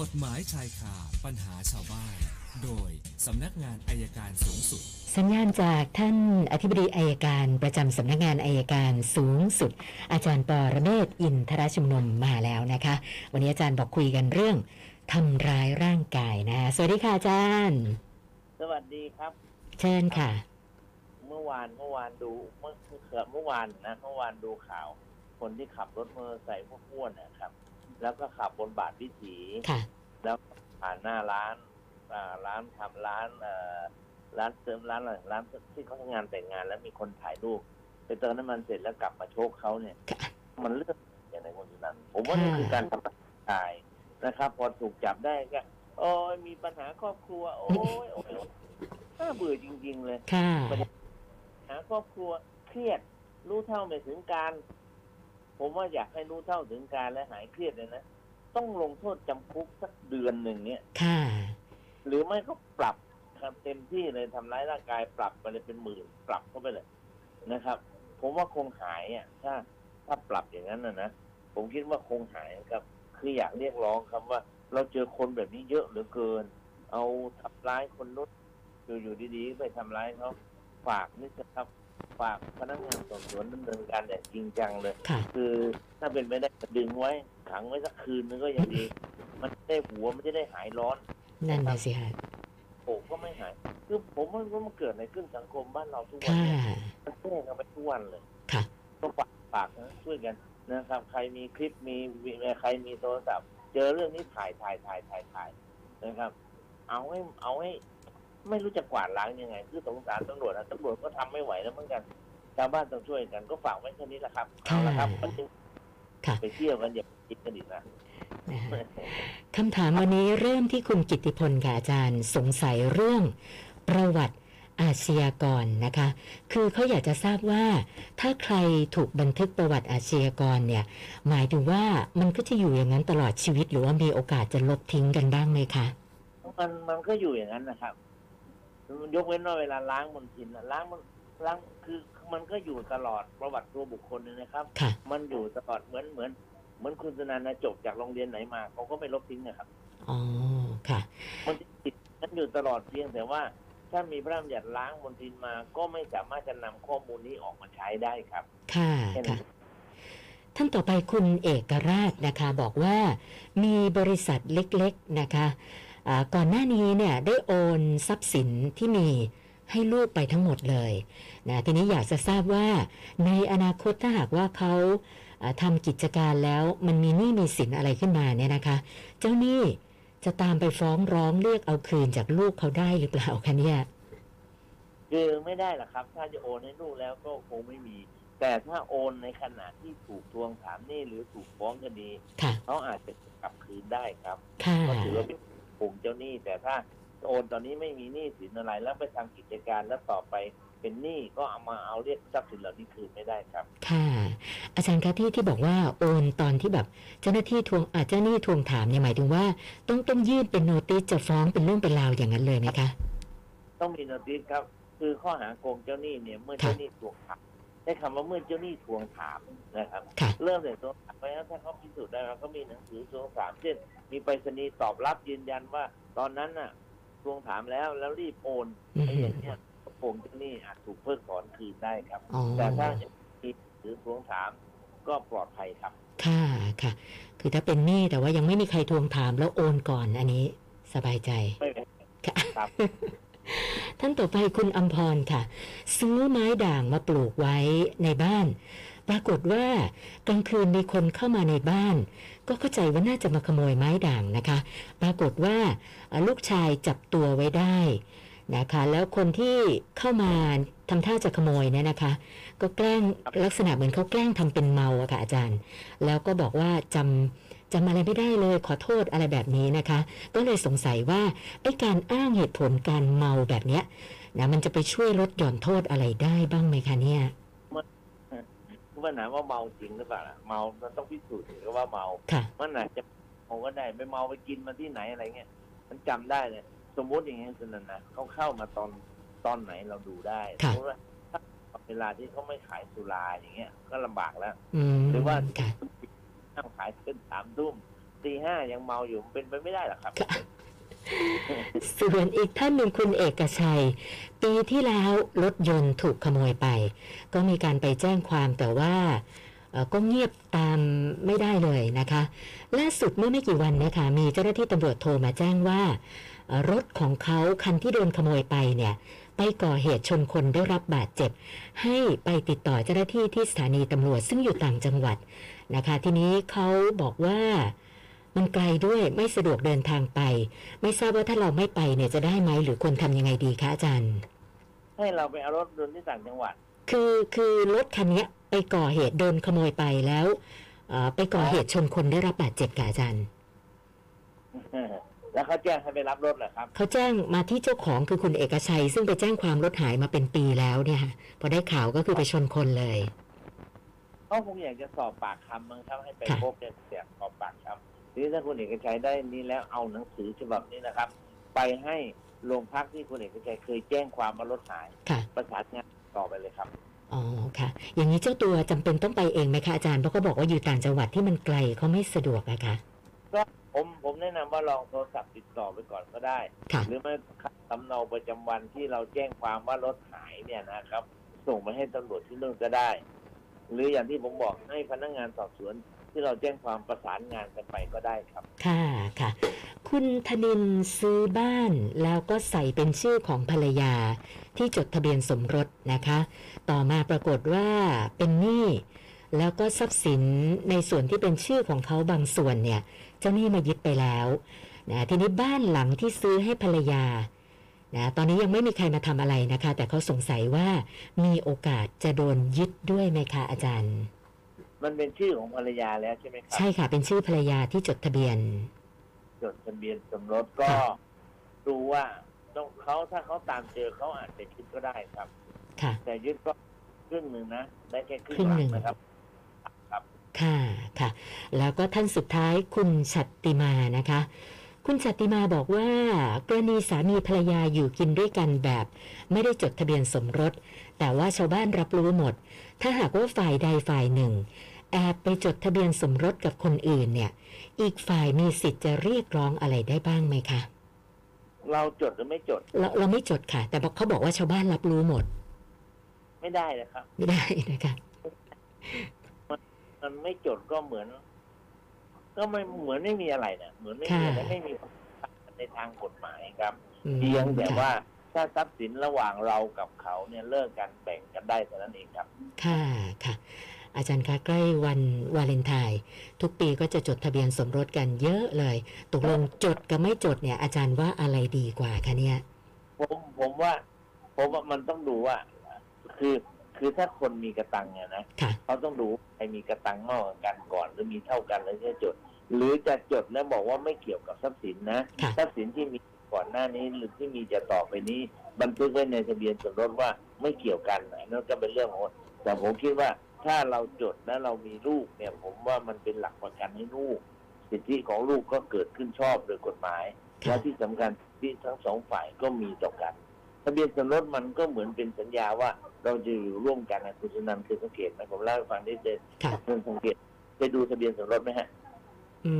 กฎหมายชายคาปัญหาชาวบ้าน โดยสำนักงานอายการสูงสุด สัญญาณจากท่านอธิบดีอายการประจำสำนักงานอายการสูงสุด อาจารย์ปอระเมศวร์อินทรชุมนุมมาแล้วนะคะ วันนี้อาจารย์บอกคุยกันเรื่องทำร้ายร่างกายนะสวัสดีค่ะอาจารย์ สวัสดีครับ เชิญค่ะ เมื่อวานเมื่อวานดูเมื่อเกือบเมื่อวานนะเมื่อวานดูข่าว คนที่ขับรถมอเตอร์ไซค์พวกอ้วนนะครับ แล้วก็ขับบนบาทวิถีค่ะ แล้วผ่านหน้าร้านอ่าร้านทำร้านเอ่อร้านเติมร้านอะไรร้านที่เขาทำงานแต่งงาน แล้วมีคนถ่ายรูปไปเติมน้ำมันเสร็จแล้วกลับมาโชกเขาเนี่ย ค่ะ มันเลือกอย่างไรคนนั้นผมว่านี่คือการทำร้ายร่างกายนะครับ พอถูกจับได้ก็โอ้ยมีปัญหาครอบครัว โอ้ยโอ้ยน่าเบื่อจริง ๆ เลย ค่ะ หาครอบครัวเครียดรู้เท่าไม่ถึงการ ผมว่าอยากให้รู้เท่าถึงการและหายเครียดเลยนะ ต้องลงโทษจำคุกสักเดือนหนึ่งเนี่ย ค่ะ หรือไม่ก็ปรับครับเต็มที่เลยทำร้ายร่างกายปรับไปเลยเป็นหมื่นปรับเข้าไปเลยนะครับ ผมว่าคงหายอะถ้าถ้าปรับอย่างนั้นนะนะผมคิดว่าคงหายครับ คืออยากเรียกร้องครับว่า เราเจอคนแบบนี้เยอะเหลือเกิน เอาทำร้ายคนนู้นอยู่อยู่ดีๆ ไปทำร้ายเขาฝากนี่นะครับ ฝากพนักงานสอบสวนดำเนินการอย่างจริงจังเลย ค่ะ คือถ้าเป็นไปได้ก็ดึงไว้ขังไว้สักคืนนึงก็ยังดี มันจะได้หัวมันจะได้หายร้อนนั่นน่ะสิค่ะผมก็ไม่หาย คือผมว่ามันเกิดในขึ้นสังคมบ้านเราทุกวันค่ะ เนี่ยมันแย่กันไปทุกวันเลยค่ะ ก็ฝากฝากนะช่วยกันนะครับ ใครมีคลิปมีมีใครมีโทรศัพท์ เจอเรื่องนี้ถ่ายถ่ายถ่ายถ่ายถ่ายนะครับ เอาให้เอาให้ ไม่รู้จะกวาดล้างยังไง คือสงสารตำรวจนะตำรวจก็ทำไม่ไหวแล้วเหมือนกันชาวบ้านต้องช่วยกันก็ฝากไว้แค่นี้แหละครับเอาละครับค่ะไปเที่ยวกันอย่าไปคิดกันอีกนะนะคะคำถามวันนี้เริ่มที่คุณกิตติพลค่ะอาจารย์ สงสัยเรื่องประวัติอาชญากรนะคะ คือเขาอยากจะทราบว่า ถ้าใครถูกบันทึกประวัติอาชญากรเนี่ย หมายถึงว่ามันก็จะอยู่อย่างนั้นตลอดชีวิต หรือว่ามีโอกาสจะลบทิ้งกันบ้างไหมคะมันมันก็อยู่อย่างนั้นนะครับ ยกเว้นว่าเวลาล้างมลทินน่ะล้างมันล้างคือมันก็อยู่ตลอดประวัติตัวบุคคลเนี่ยนะครับ ค่ะ มันอยู่ตลอดเหมือนเหมือน เหมือนคุณสนันนะจบจากโรงเรียนไหนมาเขาก็ไม่ลบทิ้งนะครับ อ๋อ ค่ะ มันจะติดนั้นอยู่ตลอดเพียงแต่ว่า ถ้ามีพระราชบัญญัติล้างมลทินมา ก็ไม่สามารถจะนำข้อมูลนี้ออกมาใช้ได้ครับค่ะ แค่นั้ค่ะ น ท่านต่อไปคุณเอกราชนะคะ บอกว่ามีบริษัทเล็กๆนะคะอ่า ก่อนหน้านี้เนี่ยได้โอนทรัพย์สินที่มีให้ลูกไปทั้งหมดเลยนะทีนี้อยากจะทราบว่าในอนาคตถ้าหากว่าเขาอ่าทำกิจการแล้วมันมีหนี้มีสินอะไรขึ้นมาเนี่ยนะคะ เจ้าหนี้จะตามไปฟ้องร้องเรียกเอาคืนจากลูกเขาได้หรือเปล่าคะเนี่ยคือไม่ได้หรอกครับ ถ้าจะโอนให้ลูกแล้วก็คงไม่มี แต่ถ้าโอนในขณะที่ถูกทวงถามหนี้หรือถูกฟ้องคดีค่ะเขาอาจจะกลับคืนได้ครับค่ะก็ถือว่าเป็น กลุ่มเจ้าหนี้ แต่ถ้าโอนตอนนี้ไม่มีหนี้สินอะไรแล้วไปทำกิจการแล้วต่อไปเป็นหนี้ก็เอามาเอาเรียกทรัพย์สินเหล่านี้คืนไม่ได้ครับ ค่ะ อาจารย์คะที่ที่บอกว่าโอนตอนที่แบบเจ้าหน้าที่ทวงอาเจ้าหนี้ทวงถามเนี่ยหมายถึงว่า ต้องต้องยื่นเป็นโนติสจะฟ้องเป็นเรื่องเป็นราวอย่างนั้นเลยไหมคะ ต้องมีโนติสครับ คือข้อหาโกงเจ้าหนี้เนี่ยเมื่อค่ะเจ้าหนี้ทวงถาม ได้คำว่าเมื่อเจ้าหนี้ทวงถามนะครับค่ะเริ่มจากทวงถามไปแล้วถ้าเขาพิสูจน์ได้ว่าเขามีหนังสือทวงถามเช่น มีไปรษณีย์ตอบรับยืนยันว่า ตอนนั้นน่ะทวงถามแล้วแล้วรีบโอนอืมไอ้อย่างเนี้ยโกงเจ้าหนี้อาจถูกเพิกถอนคืนได้ครับอ๋อแต่ถ้ายังมีหรือทวงถามก็ปลอดภัยครับ ค่ะค่ะ คือถ้าเป็นหนี้แต่ว่ายังไม่มีใครทวงถามแล้วโอนก่อนอันนี้สบายใจไม่เป็นค่ะครับ ท่านต่อไปคุณอัมพรค่ะ ซื้อไม้ด่างมาปลูกไว้ในบ้าน ปรากฏว่ากลางคืนมีคนเข้ามาในบ้าน ก็เข้าใจว่าน่าจะมาขโมยไม้ด่างนะคะ ปรากฏว่าลูกชายจับตัวไว้ได้นะคะ แล้วคนที่เข้ามาทำท่าจะขโมยเนี่ยนะคะ ก็แกล้งลักษณะเหมือนเขาแกล้งทำเป็นเมาอะค่ะอาจารย์ แล้วก็บอกว่าจำ จำอะไรไม่ได้เลยขอโทษอะไรแบบนี้นะคะ ก็เลยสงสัยว่าไอ้การอ้างเหตุผลการเมาแบบเนี้ยนะมันจะไปช่วยลดหย่อนโทษอะไรได้บ้างไหมคะเนี่ยปัญหาว่าเมาจริงหรือเปล่าล่ะเมามันต้องพิสูจน์ถึงว่าเมาค่ะมันอาจจะเมาก็ได้ไปเมาไปกินมาที่ไหนอะไรเงี้ยมันจำได้เลยสมมุติอย่างเงี้ยสนันนะเขาเข้ามาตอนตอนไหนเราดูได้สค่ะมมติว่าถ้าเวลาที่เขาไม่ขายสุราอย่างเงี้ย ก็ลำบากแล้วอืมหรือว่าค่ะ ห้ามขายเกินสามทุ่มตีห้ายังเมาอยู่มันเป็นไปไม่ได้หรอกครับ ส่วนอีกท่านหนึ่งคุณเอกชัย ปีที่แล้วรถยนต์ถูกขโมยไป ก็มีการไปแจ้งความแต่ว่าก็เงียบตามไม่ได้เลยนะคะ ล่าสุดเมื่อไม่กี่วันนะคะ มีเจ้าหน้าที่ตำรวจโทรมาแจ้งว่า รถของเขาคันที่โดนขโมยไปเนี่ย ไปก่อเหตุชนคนได้รับบาดเจ็บ ให้ไปติดต่อเจ้าหน้าที่ที่สถานีตำรวจซึ่งอยู่ต่างจังหวัด นะคะ ทีนี้เขาบอกว่ามันไกลด้วยไม่สะดวกเดินทางไป ไม่ทราบว่าถ้าเราไม่ไปเนี่ยจะได้ไหมหรือควรทำยังไงดีคะอาจารย์ ให้เราไปเอารถยนต์ที่ต่างจังหวัด คือคือรถคันเนี้ยไปก่อเหตุโดนขโมยไปแล้วเอ่อไปก่อเหตุชนคนได้รับบาดเจ็บค่ะอาจารย์ แล้วเขาแจ้งให้ไปรับรถเหรอครับเขาแจ้งมาที่เจ้าของคือคุณเอกชัย ซึ่งไปแจ้งความรถหายมาเป็นปีแล้วเนี่ยค่ะพอได้ข่าวก็คือไปชนคนเลย เขาคงอยากจะสอบปากคำมั้งครับให้ไปค่ะพบเนี่ยเสียสอบปากคำทีนี้ถ้าคุณเอกชัยได้นี้แล้วเอาหนังสือฉบับนี้นะครับ ไปให้โรงพักที่คุณเอกชัยเคยแจ้งความว่ารถหายค่ะประสานงานต่อไปเลยครับอ๋อค่ะ อย่างนี้เจ้าตัวจำเป็นต้องไปเองไหมคะอาจารย์เพราะเขาบอกว่าอยู่ต่างจังหวัดที่มันไกลเขาไม่สะดวกอะค่ะก็ผมผมแนะนำว่าลองโทรศัพท์ติดต่อไปก่อนก็ได้ค่ะหรือไม่สำเนาประจำวันที่เราแจ้งความว่ารถหายเนี่ยนะครับ ส่งไปให้ตำรวจที่นู่นก็ได้ หรืออย่างที่ผมบอกให้พนักงานสอบสวน ที่เราแจ้งความประสานงานกันไปก็ได้ครับ ค่ะค่ะ คุณธนินซื้อบ้านแล้วก็ใส่เป็นชื่อของภรรยาที่จดทะเบียนสมรสนะคะ ต่อมาปรากฏว่าเป็นหนี้แล้วก็ทรัพย์สินในส่วนที่เป็นชื่อของเขาบางส่วนเนี่ยเจ้าหนี้มายึดไปแล้วนะทีนี้บ้านหลังที่ซื้อให้ภรรยา นะตอนนี้ยังไม่มีใครมาทำอะไรนะคะ แต่เขาสงสัยว่ามีโอกาสจะโดนยึดด้วยไหมคะอาจารย์ มันเป็นชื่อของภรรยาแล้วใช่ไหมครับใช่ค่ะ เป็นชื่อภรรยาที่จดทะเบียน จดทะเบียนสมรสก็ค่ะดูว่าต้องเขาถ้าเขาตามเจอเขาอาจจะยึดก็ได้ครับ ค่ะ แต่ยึดก็ครึ่งหนึ่งนะได้แค่ครึ่ครึ่งงหลัหนึ่งงนะครับค่ะค่ะ แล้วก็ท่านสุดท้ายคุณชัตติมานะคะ คุณชัตติมาบอกว่ากรณีสามีภรรยาอยู่กินด้วยกันแบบ ไม่ได้จดทะเบียนสมรส แต่ว่าชาวบ้านรับรู้หมด ถ้าหากว่าฝ่ายใดฝ่ายหนึ่ง แอบไปจดทะเบียนสมรสกับคนอื่นเนี่ย อีกฝ่ายมีสิทธิ์จะเรียกร้องอะไรได้บ้างไหมคะ เราจดหรือไม่จด เราเราไม่จดค่ะ แต่บอกเขาบอกว่าชาวบ้านรับรู้หมด ไม่ได้นะครับ ไม่ได้นะคะมันไม่จดก็เหมือน ก็ไม่เหมือนไม่มีอะไรเนี่ยเหมือนไม่มีอะไรค่ะไม่มีในทางกฎหมายครับอืมเพียงแต่ค่ะว่าถ้าทรัพย์สินระหว่างเรากับเขาเนี่ยเลิกกันแบ่งกันได้เท่านั้นเองครับ ค่ะค่ะ อาจารย์คะใกล้วันวาเลนไทน์ทุกปีก็จะจดทะเบียนสมรสกันเยอะเลยตกลงจดกับไม่จดเนี่ย อาจารย์ว่าอะไรดีกว่าคะเนี่ยผมผมว่าผมว่ามันต้องดูว่า คือ คือถ้าคนมีกระตังเนี่ยนะค่ะเขาต้องดูใครมีกระตังมากกว่ากันก่อนหรือมีเท่ากันแล้วจะจด หรือจะจดแล้วบอกว่าไม่เกี่ยวกับทรัพย์สินนะค่ะทรัพย์สินที่มีก่อนหน้านี้หรือที่มีจะต่อไปนี้ บันทึกไว้ในทะเบียนสมรสว่าไม่เกี่ยวกันนะนั่นก็เป็นเรื่องของแต่ผมคิดว่าถ้าเราจดแล้วเรามีลูกเนี่ย ผมว่ามันเป็นหลักประกันให้ลูก สิทธิของลูกก็เกิดขึ้นชอบโดยกฎหมายค่ะและที่สำคัญที่ทั้งสองฝ่ายก็มีต่อกันทะเบียนสมรสมันก็เหมือนเป็นสัญญาว่า เราจะอยู่ร่วมกันนะคุณสุนันท์เคยสังเกตไหมผมเล่าให้ฟังนิดเดียวค่ะเรื่องสังเกตไปดูทะเบียนสมรสไหมฮะ อื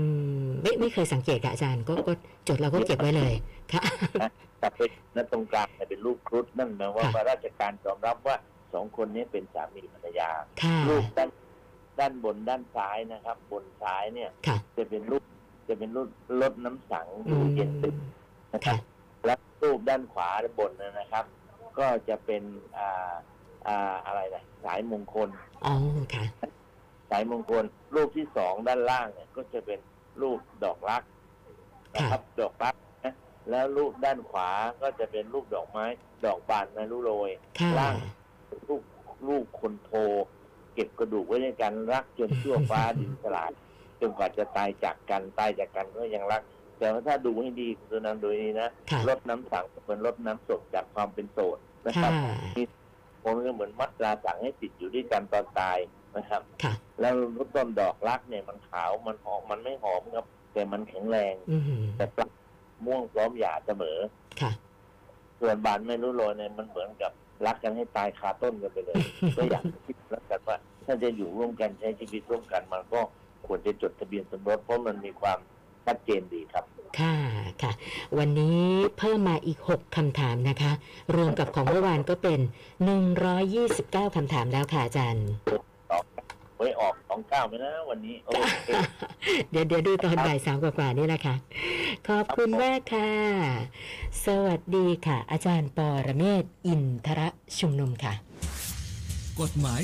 ม ไม่ไม่เคยสังเกตค่ะอาจารย์ก็ก็จดแล้วก็เก็บไว้เลยค่ะแต่เป็นนัตรงกลางเนี่ยเป็นลูกครุฑนั่นหมายว่าค่ะข้าราชการยอมรับว่าสองคนนี้เป็นสามีภรรยาค่ะลูกด้านด้านบนด้านซ้ายนะครับ บนซ้ายเนี่ยค่ะจะเป็นรูปจะเป็นรูปรถน้ำสังอืดูมเย็นตึกนะครัค่ะบและรูปด้านขวาบนนะครับ ก็จะเป็นอ่า อ่าอะไรนะสายมงคล อ๋อค่ะ สายมงคล รูปที่สองด้านล่างเนี่ยก็จะเป็นรูปดอกรักนะครับ ดอกรักนะแล้วรูปด้านขวาก็จะเป็นรูปดอกไม้ ดอกบานไม้รู้โรยค่ะล่างรูปรูปคนโทเก็บกระดูกไว้ในกันรักจนชั่วฟ้าดินสลายจนกว่าจะตายจากกันตายจากกันก็ยังรัก แต่ว่าถ้าดูให้ดีคุณสุนันท์ดูให้ดีนะค่ะรดน้ำสังเหมือนรดน้ำศพจากความเป็นโสดนะครับ ค่ะ ผมก็เหมือนมัดตราสั่งให้ติดอยู่ด้วยกันตอนตายนะครับค่ะแล้วต้นดอกรักเนี่ยมันขาวมันหอมมันไม่หอมครับ แต่มันแข็งแรงอืมแต่ปลักม่วงพร้อมหย่าเสมอค่ะ ส่วนบานไม่รู้โรยเนี่ยมันเหมือนกับรักกันให้ตายคาต้นกันไปเลยก็อยากคิดแล้วกันว่า ถ้าจะอยู่ร่วมกันใช้ชีวิตร่วมกันมันก็ควรจะจดทะเบียนสมรสเพราะมันมีความชัดเจนดีครับ ค่ะค่ะ วันนี้เพิ่มมาอีก 6คำถามนะคะ รวมกับของเมื่อวานก็เป็น 129คำถามแล้วค่ะอาจารย์ไว้ออกสองเก้าไหมนะวันนี้โอเคเดี๋ยวเดี๋ยวดูตอนบ่ายสามกว่าๆนี่แหละค่ะ ขอบคุณมากค่ะ สวัสดีค่ะ อาจารย์ปอระเมศวร์อินทระชุมนุมค่ะ กฎหมาย